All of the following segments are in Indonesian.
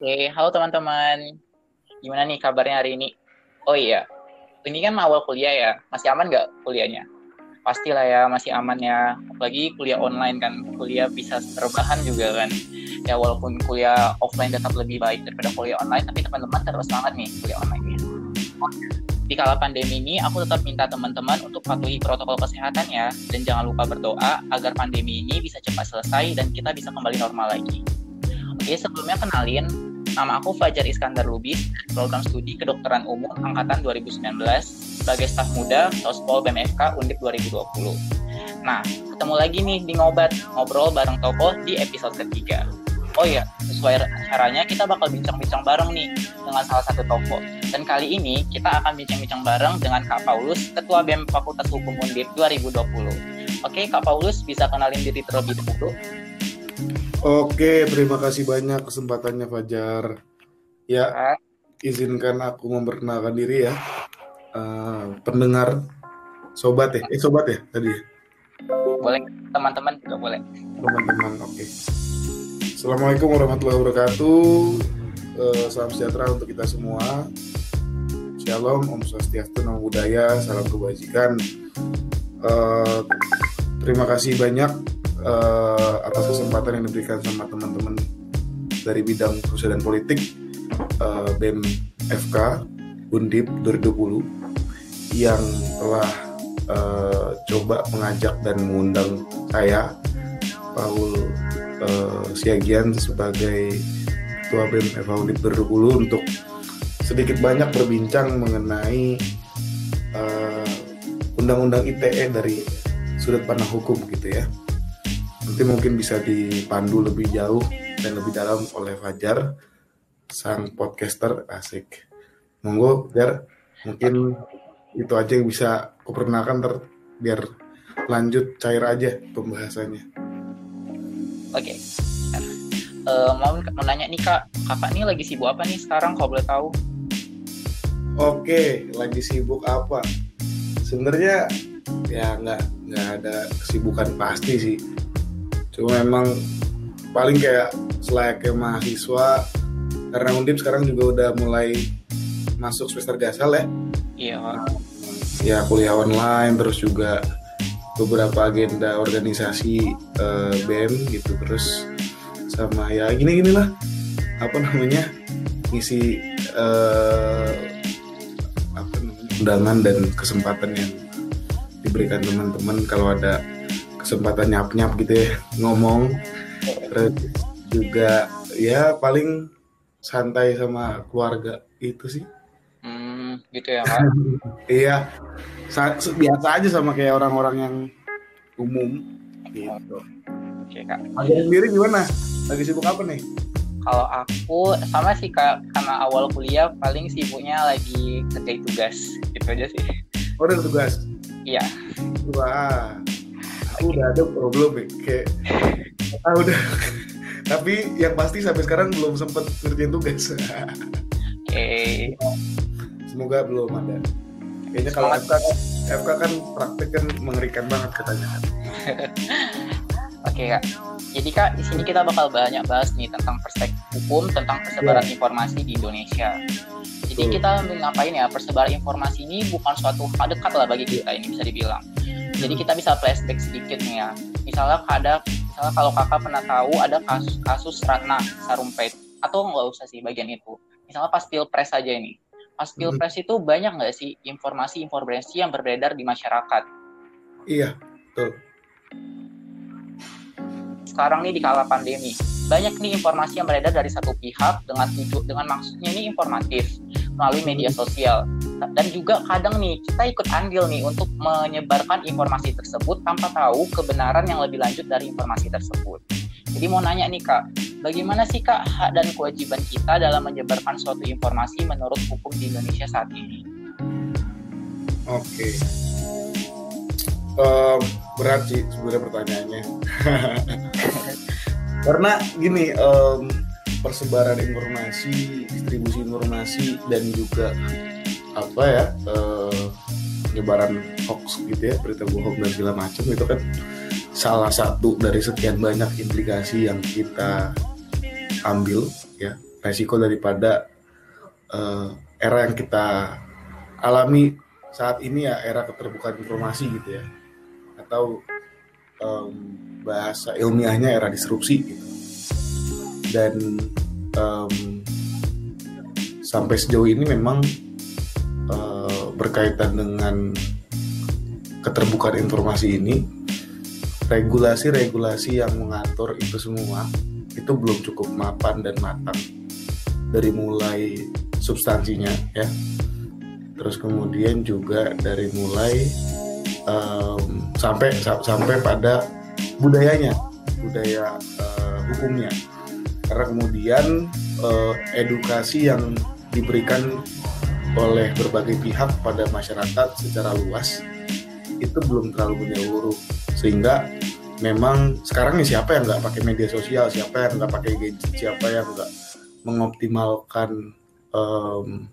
Oke, halo teman-teman. Gimana nih kabarnya hari ini? Oh iya, ini kan awal kuliah ya. Masih aman nggak kuliahnya? Pastilah ya, masih aman ya. Apalagi kuliah online kan. Kuliah bisa terbahan juga kan. Ya walaupun kuliah offline tetap lebih baik daripada kuliah online, tapi teman-teman terus semangat nih kuliah online-nya. Di kala pandemi ini, aku tetap minta teman-teman untuk patuhi protokol kesehatan ya. Dan jangan lupa berdoa agar pandemi ini bisa cepat selesai dan kita bisa kembali normal lagi. Oke, sebelumnya kenalin, nama aku Fajar Iskandar Lubis, program studi kedokteran umum angkatan 2019 sebagai staf muda Sospol BMFK Undip 2020. Nah, ketemu lagi nih di Ngobat, ngobrol bareng tokoh di episode ketiga. Oh iya, sesuai caranya kita bakal bincang-bincang bareng nih dengan salah satu tokoh. Dan kali ini kita akan bincang-bincang bareng dengan Kak Paulus, Ketua BEM Fakultas Hukum Undip 2020. Oke, Kak Paulus bisa kenalin diri terlebih dahulu. Oke, terima kasih banyak kesempatannya Fajar. Ya, izinkan aku memperkenalkan diri ya. Uh, pendengar sobat ya, eh sobat ya tadi. Boleh, teman-teman juga boleh. Teman-teman, oke. Assalamualaikum warahmatullahi wabarakatuh. Uh, salam sejahtera untuk kita semua. Shalom, Om Swastiastu, Namo Buddhaya, salam kebajikan. Uh, terima kasih banyak uh, atas kesempatan yang diberikan sama teman-teman dari bidang sosial dan politik uh, BEM FK Undip 2020 yang telah uh, coba mengajak dan mengundang saya Paul uh, Siagian sebagai Ketua BEM FK Undip 2020 untuk sedikit banyak berbincang mengenai undang-undang uh, ITE dari sudut pandang hukum gitu ya nanti mungkin bisa dipandu lebih jauh dan lebih dalam oleh Fajar sang podcaster. Asik. Monggo biar mungkin itu aja yang bisa kuperkenalkan ter. Biar lanjut cair aja pembahasannya. Oke. Okay. uh, mau mau nanya nih kak. Kakak nih lagi sibuk apa nih sekarang kalau boleh tahu? Oke okay, lagi sibuk apa? Sebenarnya ya nggak nggak ada kesibukan pasti sih cuma memang paling kayak selayaknya mahasiswa. Karena undip sekarang juga udah mulai masuk semester gasal ya. Iya ya kuliah online terus juga beberapa agenda organisasi uh, BEM gitu terus sama ya gini gini lah apa namanya ngisi uh, apa namanya undangan dan kesempatan yang diberikan teman-teman kalau ada kesempatan nyap nyap gitu ya ngomong. Terus juga ya paling santai sama keluarga itu sih. Hmm, gitu ya kan iya. Biasa aja sama kayak orang-orang yang umum. Gitu. Oke kak. Ada sendiri gimana? Lagi sibuk apa nih? Kalau aku sama sih kak. Karena awal kuliah paling sibuknya lagi kerja tugas. Gitu aja sih. Oh tugas? Iya. Wah aku udah ada problem ya kayak ah udah tapi yang pasti sampai sekarang belum sempet ngerjain tugas. Okay. semoga belum ada. Kayaknya kalau FK kan FK kan praktek kan mengerikan banget katanya. Oke kak. Jadi kak di sini kita bakal banyak bahas nih tentang perspektif hukum tentang persebaran yeah. informasi di Indonesia. Jadi kita ngapain ya? Persebaran informasi ini bukan suatu hal dekat lah bagi kita ini bisa dibilang jadi kita bisa flashback sedikit nih ya. Misalnya ada misalnya kalau kakak pernah tahu ada kasus kasus Ratna Sarumpait atau nggak usah sih bagian itu. Misalnya pas pilpres aja ini. Pas pilpres itu banyak nggak sih informasi-informasi yang beredar di masyarakat? Iya betul. Sekarang nih di kala pandemi banyak nih informasi yang beredar dari satu pihak dengan tujuh dengan maksudnya ini informatif melalui media sosial dan juga kadang nih kita ikut andil nih untuk menyebarkan informasi tersebut tanpa tahu kebenaran yang lebih lanjut dari informasi tersebut. Jadi mau nanya nih kak, bagaimana sih kak hak dan kewajiban kita dalam menyebarkan suatu informasi menurut hukum di Indonesia saat ini? Oke, okay. um, berat sih sebenarnya pertanyaannya. Karena gini, um, persebaran informasi, distribusi informasi dan juga apa ya uh, hoax gitu ya berita bohong dan segala macam itu kan salah satu dari sekian banyak implikasi yang kita ambil ya resiko daripada uh, era yang kita alami saat ini ya era keterbukaan informasi gitu ya. Atau um, bahasa ilmiahnya era disrupsi gitu. Dan um, sampai sejauh ini memang uh, berkaitan dengan keterbukaan informasi ini regulasi-regulasi yang mengatur itu semua itu belum cukup mapan dan matang dari mulai substansinya ya. Terus kemudian juga dari mulai um, sampai sampai pada budayanya budaya uh, hukumnya. Karena kemudian uh, edukasi yang diberikan oleh berbagai pihak pada masyarakat secara luas itu belum terlalu menyeluruh. Sehingga memang sekarang nih siapa yang nggak pakai media sosial siapa yang nggak pakai gadget siapa yang nggak mengoptimalkan um,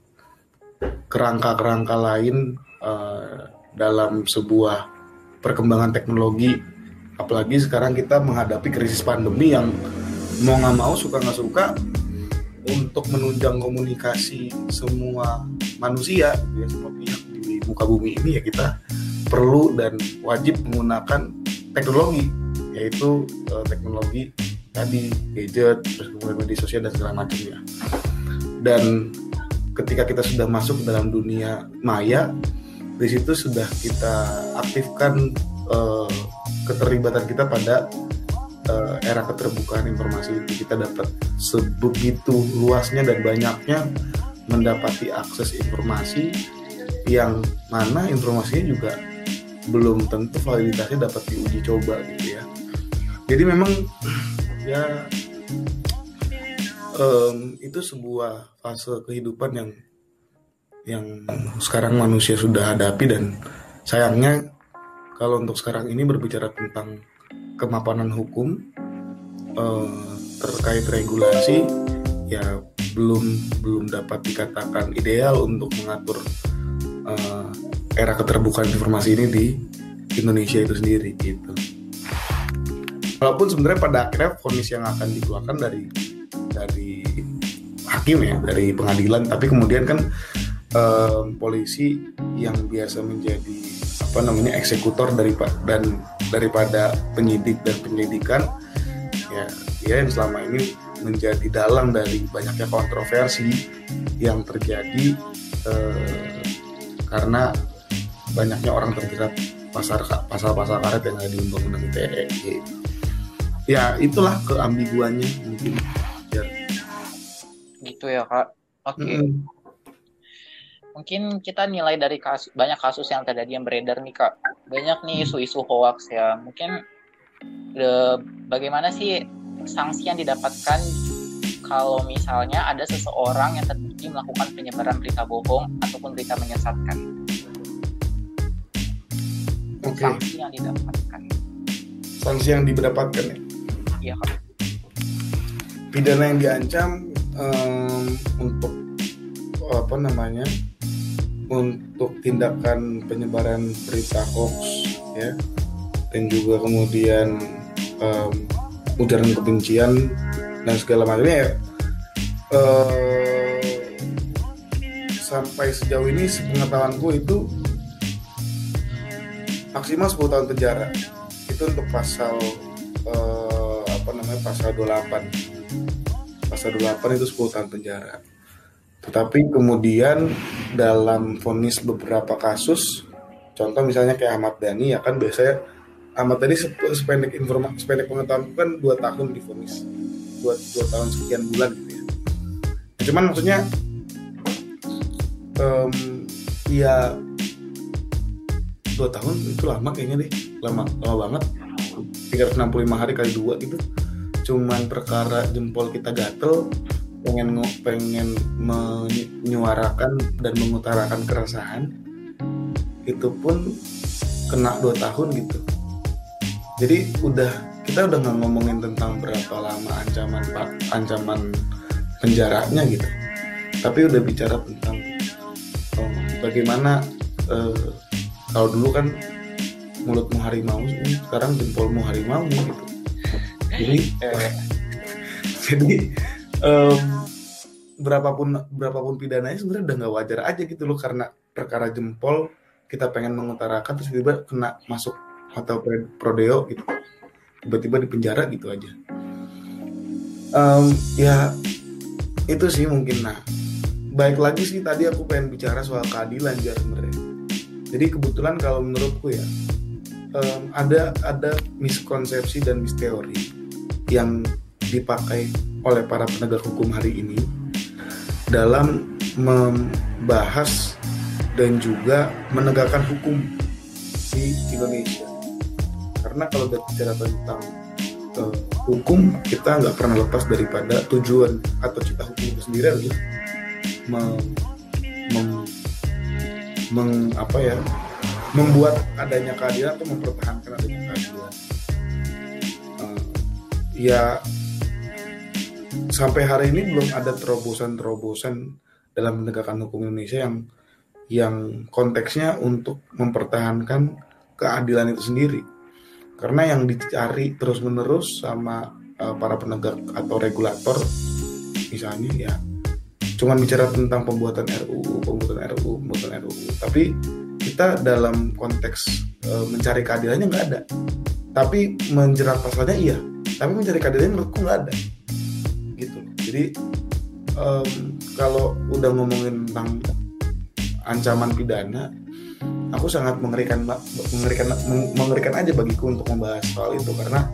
kerangka-kerangka lain uh, dalam sebuah perkembangan teknologi. Apalagi sekarang kita menghadapi krisis pandemi yang mau nggak mau suka nggak suka untuk menunjang komunikasi semua manusia gitu ya semua pihak di muka bumi ini ya kita perlu dan wajib menggunakan teknologi yaitu uh, teknologi tadi gadget terus kemudian media sosial dan segala macamnya dan ketika kita sudah masuk dalam dunia maya di situ sudah kita aktifkan uh, keterlibatan kita pada uh, era keterbukaan informasi itu kita dapat sebegitu luasnya dan banyaknya mendapati akses informasi yang mana informasinya juga belum tentu validitasnya dapat diuji coba gitu ya. Jadi memang ya um, itu sebuah fase kehidupan yang yang sekarang manusia sudah hadapi dan sayangnya kalau untuk sekarang ini berbicara tentang kemapanan hukum uh, terkait regulasi ya belum belum dapat dikatakan ideal untuk mengatur uh, era keterbukaan informasi ini di Indonesia itu sendiri gitu. Walaupun sebenarnya pada akhirnya vonis yang akan dikeluarkan dari dari hakim ya dari pengadilan, tapi kemudian kan uh, polisi yang biasa menjadi apa namanya eksekutor dari dan daripada penyidik dan penyelidikan ya dia yang selama ini menjadi dalang dari banyaknya kontroversi yang terjadi eh, karena banyaknya orang terjerat pasar pasal-pasal karet yang ada di undang-undang ITE gitu. ya itulah keambiguannya mungkin ya. gitu ya kak oke okay. mm -hmm mungkin kita nilai dari kasus, banyak kasus yang terjadi yang beredar nih kak. Banyak nih isu-isu hoax ya. Mungkin de, bagaimana sih sanksi yang didapatkan kalau misalnya ada seseorang yang terbukti melakukan penyebaran berita bohong ataupun berita menyesatkan? Okay. sanksi yang didapatkan. Sanksi yang didapatkan ya? Iya kak. Pidana yang diancam um, untuk apa namanya untuk tindakan penyebaran berita hoax ya. Dan juga kemudian um, ujaran kebencian dan segala macamnya ya. Uh, sampai sejauh ini sepengetahuanku itu maksimal 10 tahun penjara. Itu untuk pasal uh, apa namanya pasal 28 pasal 28 itu 10 tahun penjara tetapi kemudian dalam vonis beberapa kasus, contoh misalnya kayak Ahmad Dhani ya kan biasanya Ahmad Dhani sependek informasi sependek pengetahuan kan dua tahun di vonis. Dua, dua tahun sekian bulan gitu ya. Cuman maksudnya um, ya dua tahun itu lama kayaknya deh. Lama lama banget. 365 hari kali dua gitu. Cuman perkara jempol kita gatel pengen pengen menyuarakan dan mengutarakan keresahan itu pun kena dua tahun gitu. Jadi udah kita udah nggak ngomongin tentang berapa lama ancaman pak ancaman penjaranya gitu. Tapi udah bicara tentang oh, bagaimana uh, kalau dulu kan mulutmu harimau sekarang jempolmu harimau gitu. Jadi eh, jadi um, berapapun berapapun pidananya sebenarnya udah nggak wajar aja gitu loh karena perkara jempol kita pengen mengutarakan terus tiba-tiba kena masuk hotel prodeo gitu. Tiba-tiba di penjara gitu aja. Um, ya itu sih mungkin. Nah baik lagi sih tadi aku pengen bicara soal keadilan jar sebenarnya. Jadi kebetulan kalau menurutku ya um, ada ada miskonsepsi dan misteori yang dipakai oleh para penegak hukum hari ini dalam membahas dan juga menegakkan hukum di Indonesia. Karena kalau bicara tentang uh, hukum, kita nggak pernah lepas daripada tujuan atau cita hukum itu sendiri adalah mem, meng, apa ya, membuat adanya keadilan atau mempertahankan adanya keadilan. Uh, ya sampai hari ini belum ada terobosan-terobosan dalam menegakkan hukum Indonesia yang yang konteksnya untuk mempertahankan keadilan itu sendiri. Karena yang dicari terus-menerus sama uh, para penegak atau regulator misalnya ya cuma bicara tentang pembuatan RUU, pembuatan RUU, pembuatan RUU. Tapi kita dalam konteks uh, mencari keadilannya nggak ada. Tapi menjerat pasalnya iya. Tapi mencari keadilannya menurutku nggak ada. Jadi um, kalau udah ngomongin tentang ancaman pidana aku sangat mengerikan mengerikan mengerikan aja bagiku untuk membahas soal itu. Karena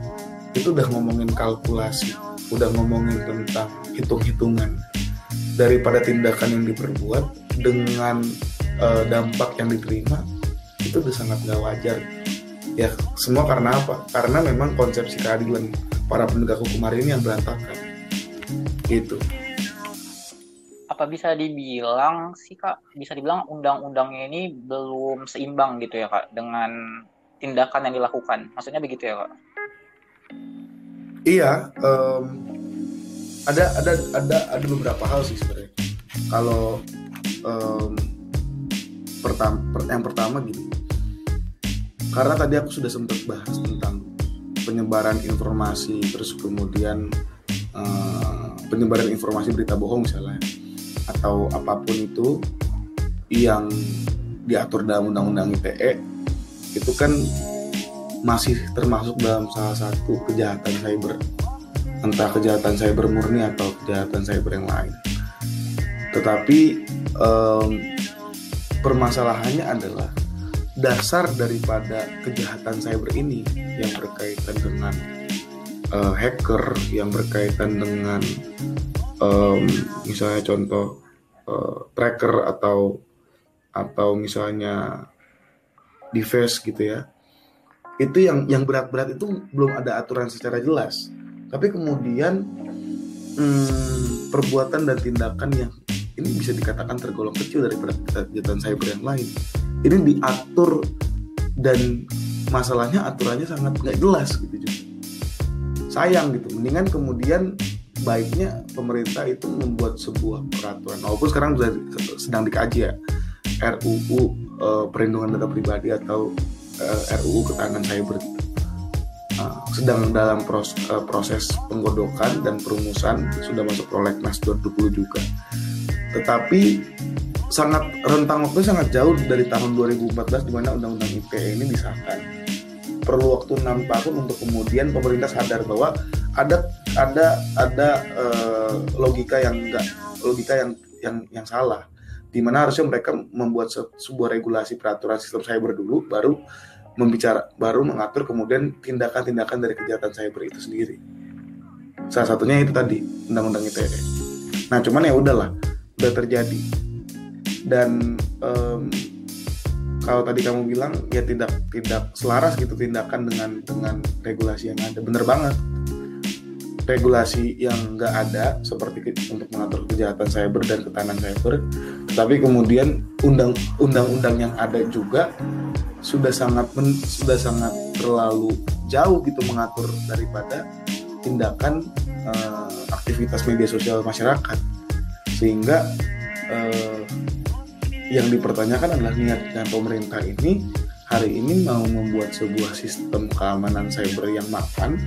itu udah ngomongin kalkulasi udah ngomongin tentang hitung-hitungan. Daripada tindakan yang diperbuat dengan uh, dampak yang diterima itu udah sangat gak wajar. Ya semua karena apa? Karena memang konsepsi keadilan para penegak hukum hari ini yang berantakan gitu. Apa bisa dibilang sih kak? Bisa dibilang undang-undangnya ini belum seimbang gitu ya kak dengan tindakan yang dilakukan. Maksudnya begitu ya kak? Iya um, ada ada ada ada beberapa hal sih sebenarnya. Kalau um, pertama per, yang pertama gini. Karena tadi aku sudah sempat bahas tentang penyebaran informasi terus kemudian uh, penyebaran informasi berita bohong misalnya atau apa pun itu yang diatur dalam undang-undang ITE itu kan masih termasuk dalam salah satu kejahatan cyber entah kejahatan cyber murni atau kejahatan cyber yang lain. Tetapi um, permasalahannya adalah dasar daripada kejahatan cyber ini yang berkaitan dengan uh, hacker yang berkaitan dengan um, misalnya contoh uh, tracker atau atau misalnya device gitu ya. Itu yang yang berat-berat itu belum ada aturan secara jelas. Tapi kemudian hmm, perbuatan dan tindakan yang ini bisa dikatakan tergolong kecil daripada kejahatan cyber yang lain. Ini diatur dan masalahnya aturannya sangat nggak jelas gitu juga sayang gitu. Mendingan kemudian baiknya pemerintah itu membuat sebuah peraturan. Walaupun sekarang sedang dikaji ya. RUU uh, eh, perlindungan data pribadi atau uh, eh, RUU ketahanan cyber. Uh, sedang dalam pros, uh, proses penggodokan dan perumusan sudah masuk prolegnas 2020 juga. Tetapi sangat rentang waktu sangat jauh dari tahun 2014 di mana undang-undang ITE ini disahkan perlu waktu enam tahun untuk kemudian pemerintah sadar bahwa ada ada ada uh, logika yang enggak logika yang yang yang salah. Di mana harusnya mereka membuat se sebuah regulasi peraturan sistem cyber dulu baru membicara baru mengatur kemudian tindakan-tindakan dari kejahatan cyber itu sendiri. Salah satunya itu tadi undang-undang ITE nah cuman ya udahlah udah terjadi. Dan um, kalau tadi kamu bilang ya tidak tidak selaras gitu tindakan dengan dengan regulasi yang ada. Bener banget. Regulasi yang nggak ada seperti untuk mengatur kejahatan cyber dan ketahanan cyber, tapi kemudian undang-undang yang ada juga sudah sangat men, sudah sangat terlalu jauh gitu mengatur daripada tindakan uh, aktivitas media sosial masyarakat, sehingga uh, yang dipertanyakan adalah niatnya pemerintah ini hari ini mau membuat sebuah sistem keamanan cyber yang mapan.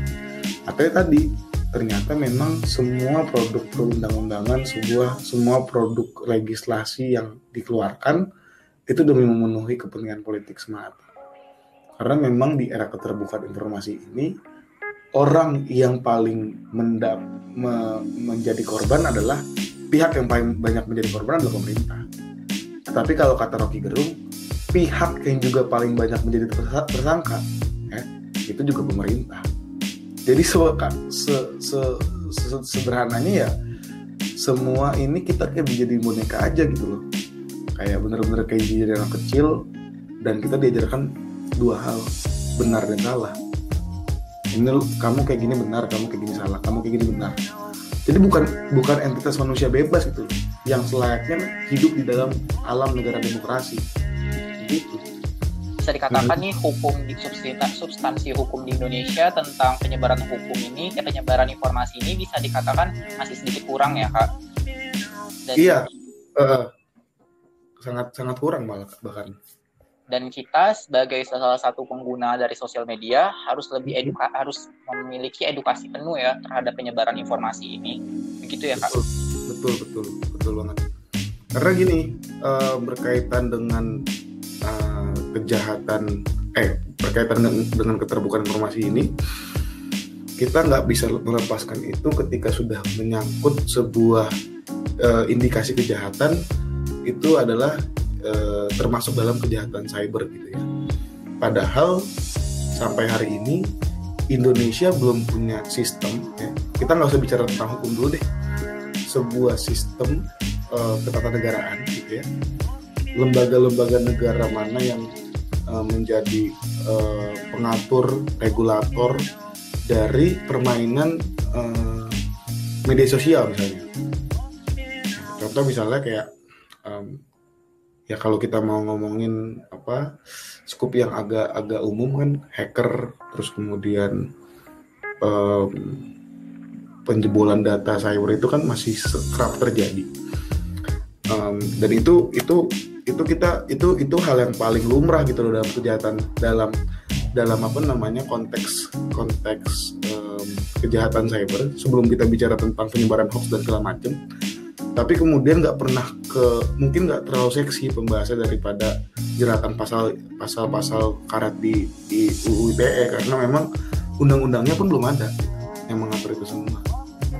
Atau tadi ternyata memang semua produk perundang-undangan sebuah semua produk legislasi yang dikeluarkan itu demi memenuhi kepentingan politik semata. Karena memang di era keterbukaan informasi ini orang yang paling mendap me, menjadi korban adalah pihak yang paling banyak menjadi korban adalah pemerintah tapi kalau kata Rocky Gerung pihak yang juga paling banyak menjadi tersangka ya, itu juga pemerintah. Jadi se, se, se, se, sederhananya ya semua ini kita kayak menjadi boneka aja gitu loh. Kayak bener-bener kayak jadi anak kecil dan kita diajarkan dua hal benar dan salah. Ini kamu kayak gini benar kamu kayak gini salah kamu kayak gini benar jadi bukan bukan entitas manusia bebas gitu. Yang selayaknya hidup di dalam alam negara demokrasi. Gitu. Bisa dikatakan nih hukum di substansi, substansi hukum di Indonesia tentang penyebaran hukum ini, ya penyebaran informasi ini bisa dikatakan masih sedikit kurang ya kak. Dan iya, uh, sangat sangat kurang malah bahkan. Dan kita sebagai salah satu pengguna dari sosial media harus lebih eduka harus memiliki edukasi penuh ya terhadap penyebaran informasi ini, begitu ya kak? Betul betul betul, betul banget. Karena gini uh, berkaitan dengan uh, kejahatan eh berkaitan dengan, dengan keterbukaan informasi ini kita nggak bisa melepaskan itu ketika sudah menyangkut sebuah uh, indikasi kejahatan itu adalah uh, termasuk dalam kejahatan cyber gitu ya. Padahal sampai hari ini Indonesia belum punya sistem ya. Kita nggak usah bicara tentang hukum dulu deh. Sebuah sistem uh, ketatanegaraan gitu ya lembaga-lembaga negara mana yang uh, menjadi uh, pengatur regulator dari permainan media sosial misalnya. Contoh misalnya kayak um, ya kalau kita mau ngomongin apa skup yang agak-agak umum kan hacker terus kemudian um, penjebolan data cyber itu kan masih kerap terjadi. Um, dan itu itu itu kita itu itu hal yang paling lumrah gitu loh dalam kejahatan dalam dalam apa namanya konteks konteks um, kejahatan cyber. Sebelum kita bicara tentang penyebaran hoax dan segala macam tapi kemudian nggak pernah ke mungkin nggak terlalu seksi pembahasan daripada jeratan pasal pasal pasal karet di di UU ITE karena memang undang-undangnya pun belum ada yang mengatur itu semua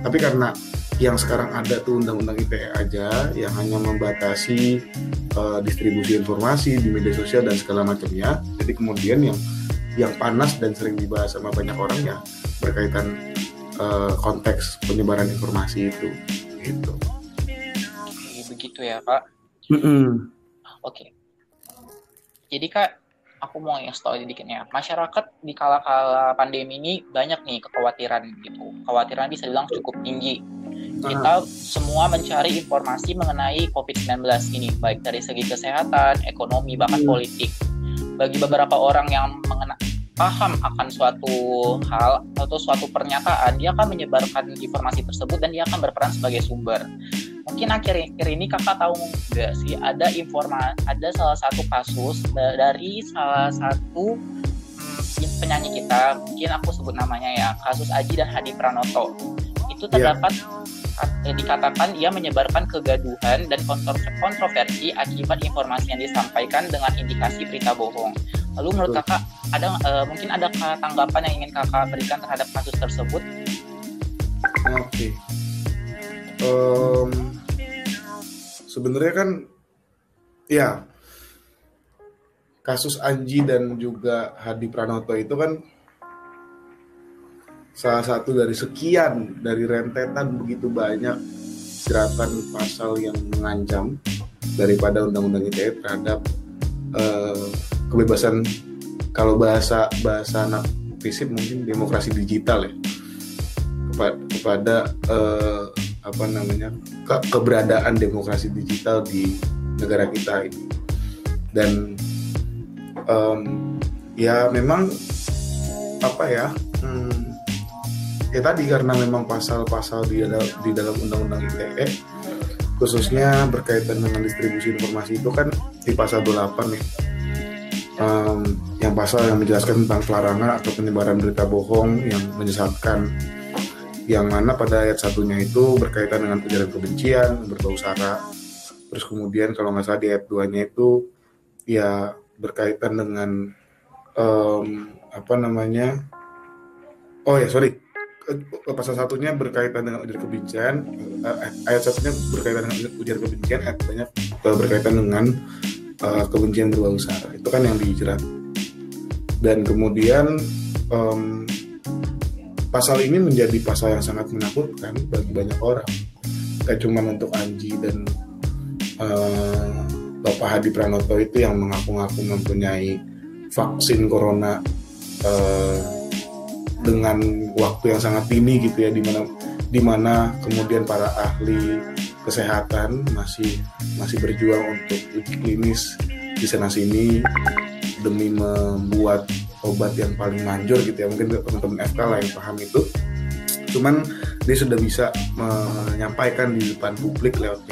tapi karena yang sekarang ada tuh undang-undang ITE aja yang hanya membatasi uh, distribusi informasi di media sosial dan segala macamnya. Jadi kemudian yang yang panas dan sering dibahas sama banyak orang ya berkaitan uh, konteks penyebaran informasi itu gitu. Begitu ya kak. Mm -mm. Oke. Jadi kak aku mau yang tahu dikitnya masyarakat di kala-kala pandemi ini banyak nih kekhawatiran gitu kekhawatiran bisa bilang cukup tinggi kita semua mencari informasi mengenai COVID-19 ini, baik dari segi kesehatan, ekonomi, bahkan hmm. politik. Bagi beberapa orang yang mengena paham akan suatu hal atau suatu pernyataan, dia akan menyebarkan informasi tersebut dan dia akan berperan sebagai sumber. Mungkin akhir-akhir ini kakak tahu nggak sih ada informasi, ada salah satu kasus dari salah satu hmm, penyanyi kita, mungkin aku sebut namanya ya, kasus Aji dan Hadi Pranoto. Itu iya. terdapat yeah dikatakan ia menyebarkan kegaduhan dan kontroversi akibat informasi yang disampaikan dengan indikasi berita bohong. Lalu menurut kakak ada uh, mungkin ada tanggapan yang ingin kakak berikan terhadap kasus tersebut? Oke. Okay. Um, sebenarnya kan ya kasus Anji dan juga Hadi Pranoto itu kan salah satu dari sekian dari rentetan begitu banyak jeratan pasal yang mengancam daripada undang-undang ITE terhadap uh, kebebasan kalau bahasa bahasa anak fisip mungkin demokrasi digital ya kepada, kepada uh, apa namanya ke keberadaan demokrasi digital di negara kita ini. Dan um, ya memang apa ya hmm, ya tadi karena memang pasal-pasal di dalam di dalam undang-undang ITE khususnya berkaitan dengan distribusi informasi itu kan di pasal 28 nih um, yang pasal yang menjelaskan tentang pelarangan atau penyebaran berita bohong yang menyesatkan yang mana pada ayat satunya itu berkaitan dengan ujaran kebencian, berbau sara. Terus kemudian kalau nggak salah di ayat 2-nya itu ya berkaitan dengan um, apa namanya? Oh ya sorry, pasal satunya berkaitan dengan ujaran kebencian, ayat satunya berkaitan dengan ujaran kebencian, ayat banyak berkaitan dengan uh, kebencian berbau sara. Itu kan yang dijerat. Dan kemudian um, pasal ini menjadi pasal yang sangat menakutkan bagi banyak orang. Gak cuma untuk Anji dan uh, Bapak Hadi Pranoto itu yang mengaku-ngaku mempunyai vaksin corona uh, dengan waktu yang sangat dini gitu ya, di mana di mana kemudian para ahli kesehatan masih masih berjuang untuk klinis di sana sini demi membuat obat yang paling manjur gitu ya mungkin teman-teman FK lah yang paham itu cuman dia sudah bisa menyampaikan di depan publik lewat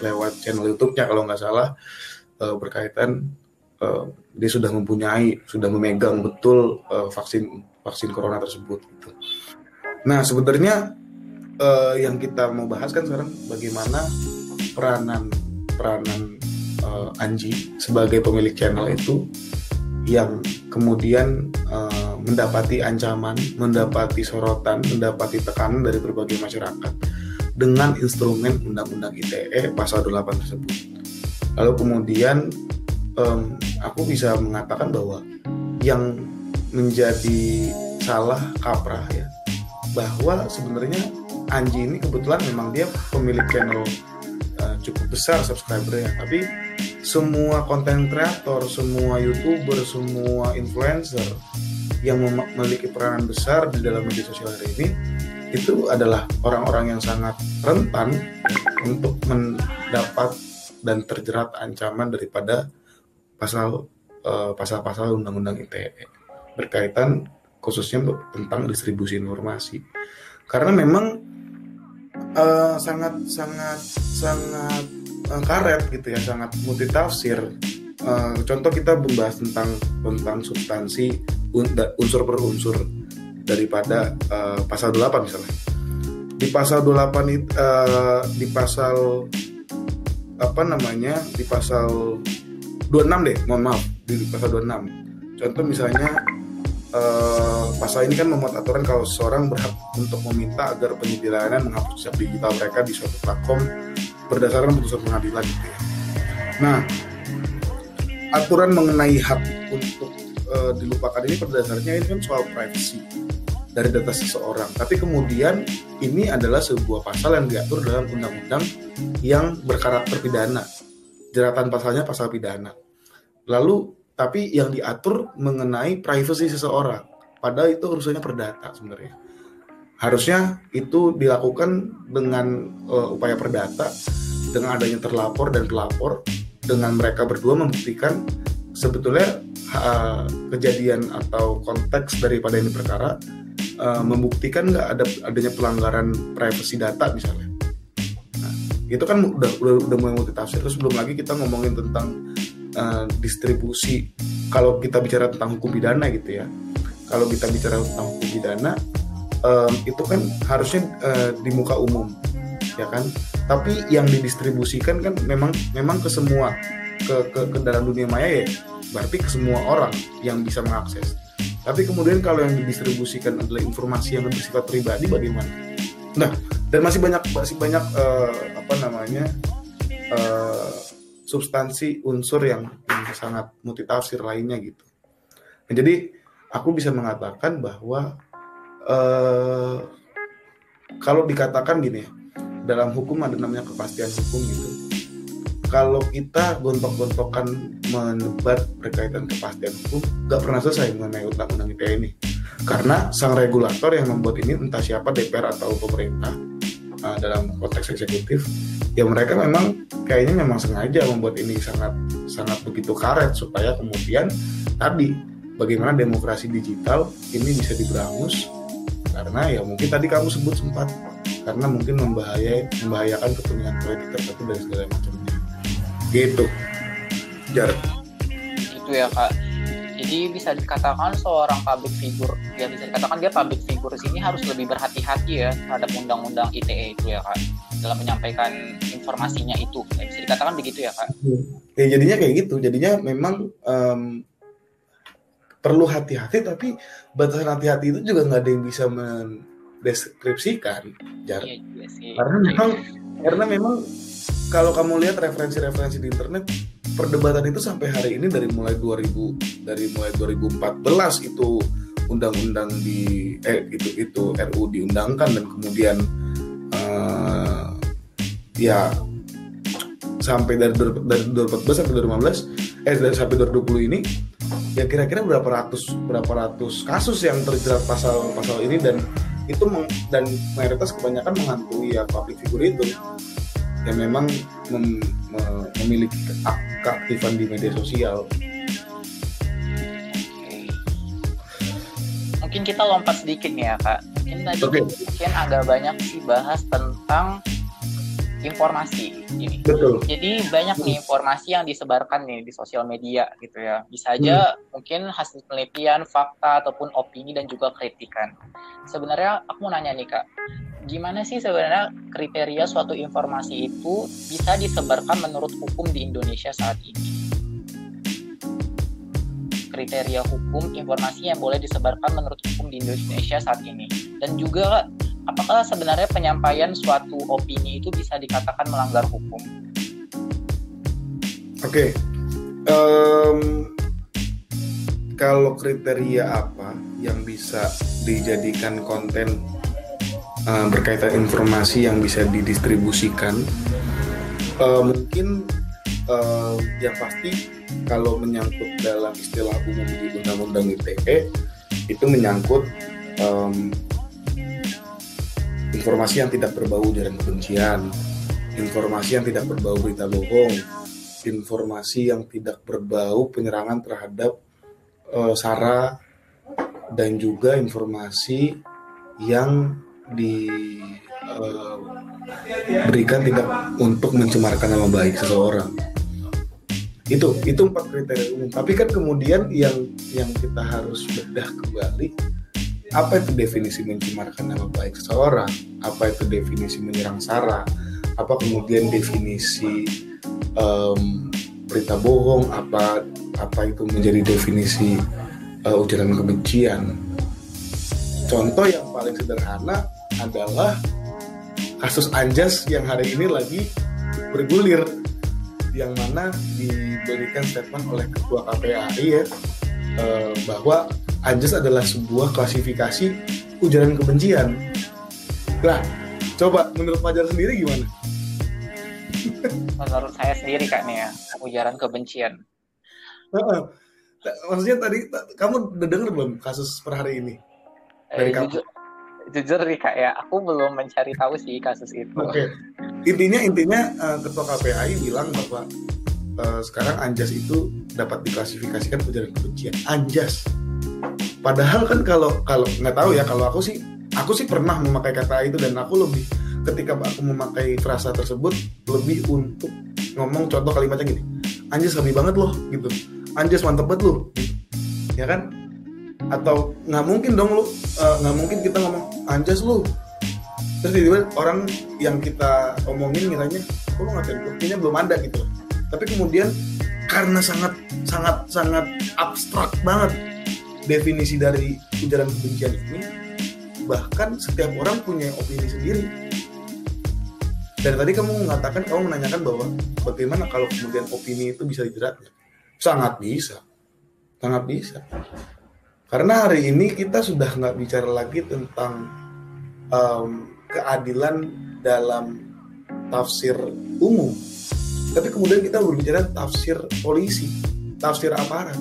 lewat channel YouTube-nya kalau nggak salah uh, berkaitan uh, dia sudah mempunyai sudah memegang betul uh, vaksin vaksin corona tersebut gitu. Nah sebenarnya yang kita mau bahas kan sekarang bagaimana peranan peranan Anji sebagai pemilik channel itu yang kemudian uh, mendapati ancaman, mendapati sorotan, mendapati tekanan dari berbagai masyarakat dengan instrumen Undang-Undang ITE pasal 28 tersebut. Lalu kemudian um, aku bisa mengatakan bahwa yang menjadi salah kaprah ya bahwa sebenarnya Anji ini kebetulan memang dia pemilik channel uh, cukup besar subscribernya tapi semua konten kreator, semua youtuber, semua influencer yang memiliki peranan besar di dalam media sosial hari ini itu adalah orang-orang yang sangat rentan untuk mendapat dan terjerat ancaman daripada pasal uh, pasal-pasal undang-undang ITE berkaitan khususnya tentang distribusi informasi. Karena memang uh, sangat sangat sangat uh, karet gitu ya sangat multitafsir. Uh, contoh kita membahas tentang tentang substansi un, unsur per unsur daripada uh, pasal 28 misalnya. Di pasal 28 itu uh, di pasal apa namanya di pasal 26 deh mohon maaf di pasal 26 contoh misalnya uh, pasal ini kan memuat aturan kalau seseorang berhak untuk meminta agar penyedia layanan menghapus jejak digital mereka di suatu platform berdasarkan putusan pengadilan gitu ya. Nah, aturan mengenai hak untuk uh, dilupakan ini pada dasarnya ini kan soal privacy dari data seseorang. Tapi kemudian ini adalah sebuah pasal yang diatur dalam undang-undang yang berkarakter pidana. Jeratan pasalnya pasal pidana. Lalu tapi yang diatur mengenai privacy seseorang. Padahal itu urusannya perdata sebenarnya harusnya itu dilakukan dengan uh, upaya perdata dengan adanya terlapor dan pelapor dengan mereka berdua membuktikan sebetulnya uh, kejadian atau konteks daripada ini perkara uh, membuktikan nggak ada adanya pelanggaran privasi data misalnya. Nah, itu kan udah udah, udah mulai multitafsir. Terus belum lagi kita ngomongin tentang uh, distribusi. Kalau kita bicara tentang hukum pidana gitu ya. Kalau kita bicara tentang hukum pidana um, itu kan harusnya uh, di muka umum ya kan? Tapi yang didistribusikan kan memang memang ke semua ke, ke ke dalam dunia maya ya berarti ke semua orang yang bisa mengakses. Tapi kemudian kalau yang didistribusikan adalah informasi yang bersifat pribadi bagaimana? Nah dan masih banyak masih banyak uh, apa namanya uh, substansi unsur yang, yang sangat multitafsir lainnya gitu. Nah, jadi aku bisa mengatakan bahwa uh, kalau dikatakan gini dalam hukum ada namanya kepastian hukum gitu. Kalau kita gontok-gontokan menebat berkaitan kepastian hukum, nggak pernah selesai mengenai undang-undang ITE ini. Karena sang regulator yang membuat ini entah siapa DPR atau pemerintah uh, dalam konteks eksekutif, ya mereka memang kayaknya memang sengaja membuat ini sangat sangat begitu karet supaya kemudian tadi bagaimana demokrasi digital ini bisa diberangus karena ya mungkin tadi kamu sebut sempat karena mungkin membahayai membahayakan kepentingan politik tertentu dan segala macamnya gitu jar itu ya kak Jadi bisa dikatakan seorang public figure, ya bisa dikatakan dia public figure sini harus lebih berhati-hati ya terhadap undang-undang ITE itu ya kan dalam menyampaikan informasinya itu. Ya, bisa dikatakan begitu ya kan? Ya jadinya kayak gitu. Jadinya memang um, perlu hati-hati tapi batasan hati-hati itu juga nggak ada yang bisa mendeskripsikan. Jar. Iya, iya sih. Karena memang karena memang kalau kamu lihat referensi-referensi di internet perdebatan itu sampai hari ini dari mulai 2000 dari mulai 2014 itu undang-undang di eh itu itu RU diundangkan dan kemudian uh, ya sampai dari dari 2014 sampai 2015 eh dari sampai 2020 ini ya kira-kira berapa ratus berapa ratus kasus yang terjerat pasal pasal ini dan itu meng, dan mayoritas kebanyakan menghantui ya public figure itu yang memang mem, memiliki keaktifan di media sosial. Mungkin kita lompat sedikit nih ya kak. Mungkin tadi okay. mungkin agak banyak sih bahas tentang informasi ini. Betul. Jadi banyak nih informasi yang disebarkan nih di sosial media gitu ya. Bisa aja hmm. mungkin hasil penelitian, fakta ataupun opini dan juga kritikan. Sebenarnya aku mau nanya nih kak, gimana sih sebenarnya kriteria suatu informasi itu bisa disebarkan menurut hukum di Indonesia saat ini? Kriteria hukum informasi yang boleh disebarkan menurut hukum di Indonesia saat ini. Dan juga apakah sebenarnya penyampaian suatu opini itu bisa dikatakan melanggar hukum? Oke, okay. um, kalau kriteria apa yang bisa dijadikan konten uh, berkaitan informasi yang bisa didistribusikan uh, mungkin uh, yang pasti kalau menyangkut dalam istilah umum di undang-undang ITE itu menyangkut um, informasi yang tidak berbau ujaran kebencian, informasi yang tidak berbau berita bohong, informasi yang tidak berbau penyerangan terhadap uh, sara dan juga informasi yang diberikan uh, tidak untuk mencemarkan nama baik seseorang. Itu itu empat kriteria umum. Tapi kan kemudian yang yang kita harus bedah kembali apa itu definisi mencemarkan nama baik seseorang? Apa itu definisi menyerang sara apa kemudian definisi um, berita bohong? Apa apa itu menjadi definisi uh, ujaran kebencian? Contoh yang paling sederhana adalah kasus Anjas yang hari ini lagi bergulir yang mana diberikan statement oleh ketua KPAI ya eh, bahwa Anjas adalah sebuah klasifikasi ujaran kebencian. Nah, coba menurut Fajar sendiri gimana? Menurut saya sendiri kak nih ya, ujaran kebencian. Maksudnya tadi kamu udah denger belum kasus per hari ini? Dari eh, kamu? jujur nih kak ya aku belum mencari tahu sih kasus itu oke okay. intinya intinya uh, ketua KPAI bilang bahwa uh, sekarang anjas itu dapat diklasifikasikan ujaran kebencian. Anjas. Padahal kan kalau kalau nggak tahu ya kalau aku sih aku sih pernah memakai kata itu dan aku lebih ketika aku memakai frasa tersebut lebih untuk ngomong contoh kalimatnya gini anjas kami banget loh gitu. Anjas mantep banget loh ya kan? Atau nggak mungkin dong lu eh, nggak uh, mungkin kita ngomong anjas lu. Terus tiba-tiba orang yang kita omongin ngiranya kok lu ngatain buktinya? Belum ada gitu tapi kemudian karena sangat sangat sangat abstrak banget definisi dari ujaran kebencian ini bahkan setiap orang punya opini sendiri. Dan tadi kamu mengatakan kamu menanyakan bahwa bagaimana kalau kemudian opini itu bisa dijeratnya sangat bisa. Sangat bisa. Karena hari ini kita sudah nggak bicara lagi tentang um, keadilan dalam tafsir umum, tapi kemudian kita berbicara tafsir polisi, tafsir aparat,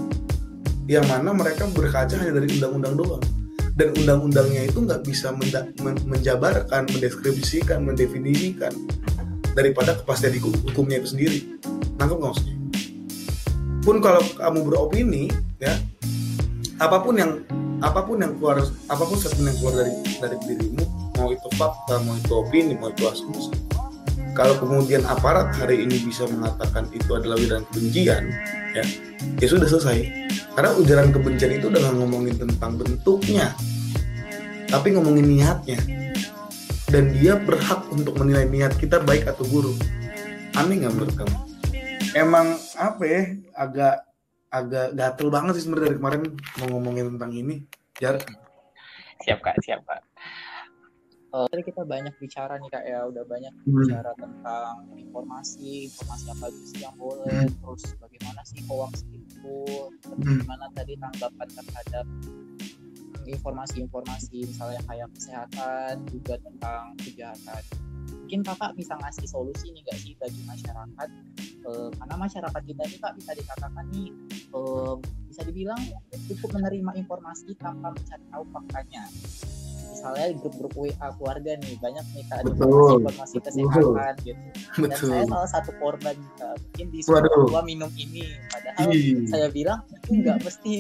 yang mana mereka berkaca hanya dari undang-undang doang dan undang-undangnya itu nggak bisa menjabarkan, mendeskripsikan, mendefinisikan daripada kepastian hukumnya itu sendiri. Nangkep nggak maksudnya? Pun kalau kamu beropini, ya apa pun yang apa pun yang keluar apa pun statement yang keluar dari dari dirimu mau itu fakta mau itu opini mau itu asumsi kalau kemudian aparat hari ini bisa mengatakan itu adalah ujaran kebencian ya ya sudah selesai. Karena ujaran kebencian itu udah nggak ngomongin tentang bentuknya tapi ngomongin niatnya. Dan dia berhak untuk menilai niat kita baik atau buruk. Aneh nggak menurut kamu? Emang apa ya agak agak gatel banget sih sebenarnya dari kemarin mau ngomongin tentang ini. Jar? Siap kak. Siap kak uh, tadi kita banyak bicara nih kak ya udah banyak hmm. bicara tentang informasi informasi apa sih yang boleh hmm. terus bagaimana sih hoax itu bagaimana hmm. tadi tanggapan terhadap informasi-informasi misalnya kayak kesehatan juga tentang kejahatan mungkin kakak bisa ngasih solusi nih gak sih bagi masyarakat uh, karena masyarakat kita ini kak bisa dikatakan nih uh, bisa dibilang cukup menerima informasi tanpa mencari tahu faktanya misalnya grup-grup WA keluarga nih banyak nih kak informasi-informasi kesehatan gitu dan Betul. saya salah satu korban kak mungkin di gua minum ini padahal Ii. saya bilang itu nggak mesti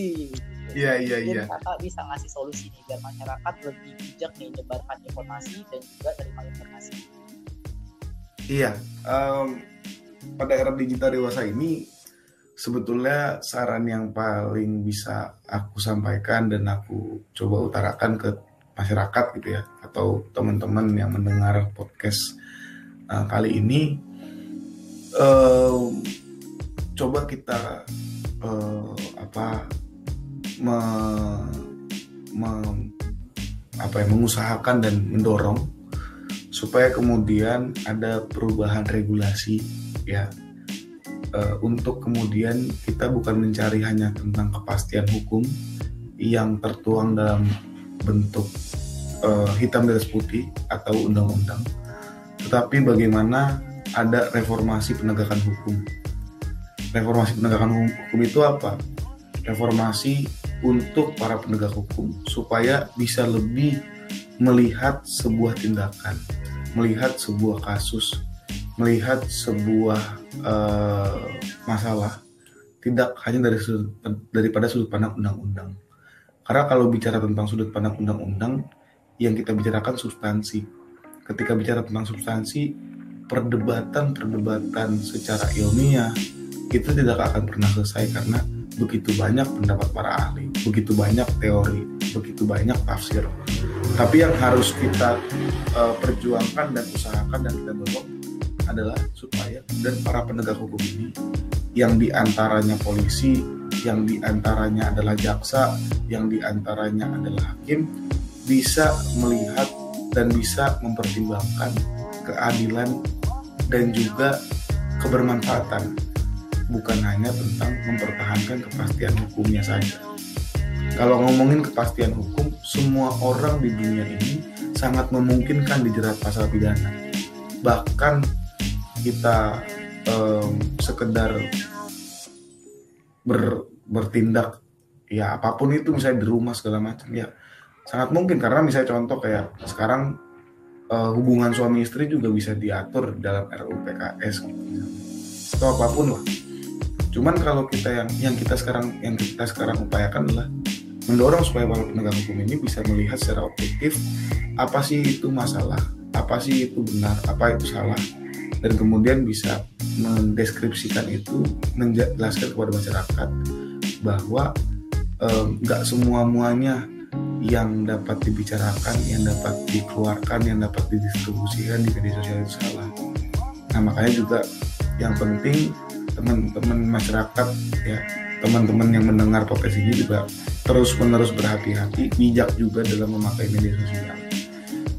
Iya iya iya. Kakak bisa ngasih solusi nih biar masyarakat lebih bijak nih menyebarkan informasi dan juga terima informasi. Iya, um, pada era digital dewasa ini sebetulnya saran yang paling bisa aku sampaikan dan aku coba utarakan ke masyarakat gitu ya atau teman-teman yang mendengar podcast uh, kali ini uh, coba kita uh, apa me, me, apa ya mengusahakan dan mendorong supaya kemudian ada perubahan regulasi ya. Uh, untuk kemudian kita bukan mencari hanya tentang kepastian hukum yang tertuang dalam bentuk uh, hitam atas putih atau undang-undang, tetapi bagaimana ada reformasi penegakan hukum. Reformasi penegakan hukum itu apa? Reformasi untuk para penegak hukum supaya bisa lebih melihat sebuah tindakan, melihat sebuah kasus, melihat sebuah uh, masalah tidak hanya dari daripada sudut pandang undang-undang karena kalau bicara tentang sudut pandang undang-undang, yang kita bicarakan substansi. Ketika bicara tentang substansi, perdebatan-perdebatan secara ilmiah itu tidak akan pernah selesai karena begitu banyak pendapat para ahli, begitu banyak teori, begitu banyak tafsir. Tapi yang harus kita uh, perjuangkan dan usahakan dan kita dorong adalah supaya dan para penegak hukum ini yang di antaranya polisi, yang di antaranya adalah jaksa, yang di antaranya adalah hakim, bisa melihat dan bisa mempertimbangkan keadilan dan juga kebermanfaatan, bukan hanya tentang mempertahankan kepastian hukumnya saja. Kalau ngomongin kepastian hukum, semua orang di dunia ini sangat memungkinkan dijerat pasal pidana. Bahkan kita um, sekedar ber, bertindak ya apa pun itu misalnya di rumah segala macam ya sangat mungkin. Karena misalnya contoh kayak sekarang uh, hubungan suami istri juga bisa diatur dalam RUU PKS gitu. Atau apa pun lah. Cuman kalau kita yang yang kita sekarang yang kita sekarang upayakan adalah mendorong supaya para penegak hukum ini bisa melihat secara objektif apa sih itu masalah apa sih itu benar apa itu salah dan kemudian bisa mendeskripsikan itu menjelaskan kepada masyarakat bahwa nggak um, semua muanya yang dapat dibicarakan, yang dapat dikeluarkan, yang dapat didistribusikan di media sosial itu salah. Nah makanya juga yang penting teman-teman masyarakat ya teman-teman yang mendengar podcast ini juga terus menerus berhati-hati, bijak juga dalam memakai media sosial.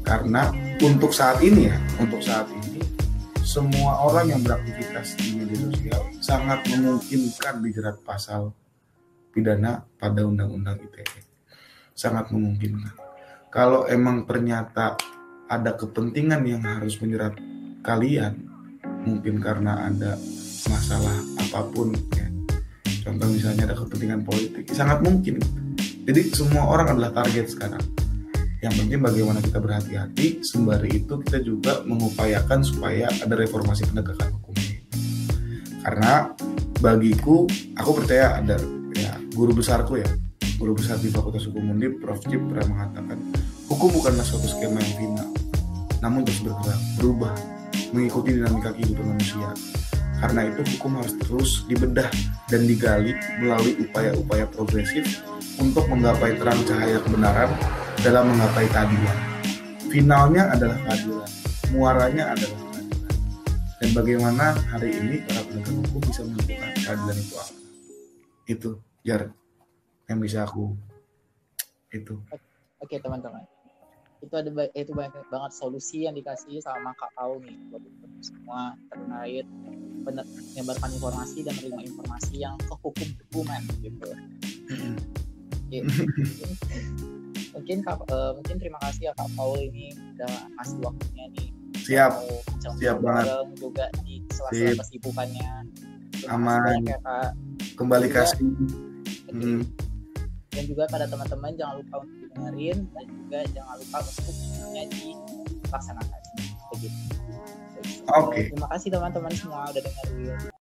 Karena untuk saat ini ya, untuk saat ini semua orang yang beraktivitas di media sosial sangat memungkinkan dijerat pasal pidana pada undang-undang ITE. Sangat memungkinkan. Kalau emang ternyata ada kepentingan yang harus menjerat kalian, mungkin karena ada masalah apa pun ya. Contoh misalnya ada kepentingan politik, sangat mungkin. Jadi semua orang adalah target sekarang yang penting bagaimana kita berhati-hati sembari itu kita juga mengupayakan supaya ada reformasi penegakan hukum ini karena bagiku aku percaya ada guru besarku ya guru besar di Fakultas Hukum Undip Prof. Cip pernah mengatakan hukum bukanlah suatu skema yang final namun terus bergerak berubah mengikuti dinamika kehidupan manusia. Karena itu hukum harus terus dibedah dan digali melalui upaya-upaya progresif untuk menggapai terang cahaya kebenaran dalam menggapai keadilan. Finalnya adalah keadilan, muaranya adalah keadilan. Dan bagaimana hari ini para penegak hukum bisa menentukan keadilan itu apa? Itu, Jar, yang bisa aku itu. Oke teman-teman, itu ada itu banyak banget solusi yang dikasih sama Kak Pau nih buat semua terkait menyebarkan informasi dan menerima informasi yang kehukum hukuman gitu. Oke. mungkin Kak, eh, mungkin terima kasih ya Kak Paul ini udah kasih waktunya nih Siap, siap banget. juga di sela-sela kesibukannya. Aman. ya Kak. kembali kasih. Oke. Hmm. Dan juga pada teman-teman jangan lupa untuk dengerin dan juga jangan lupa untuk semuanya dilaksanakan begitu. Oke. Terima kasih teman-teman semua udah dengerin.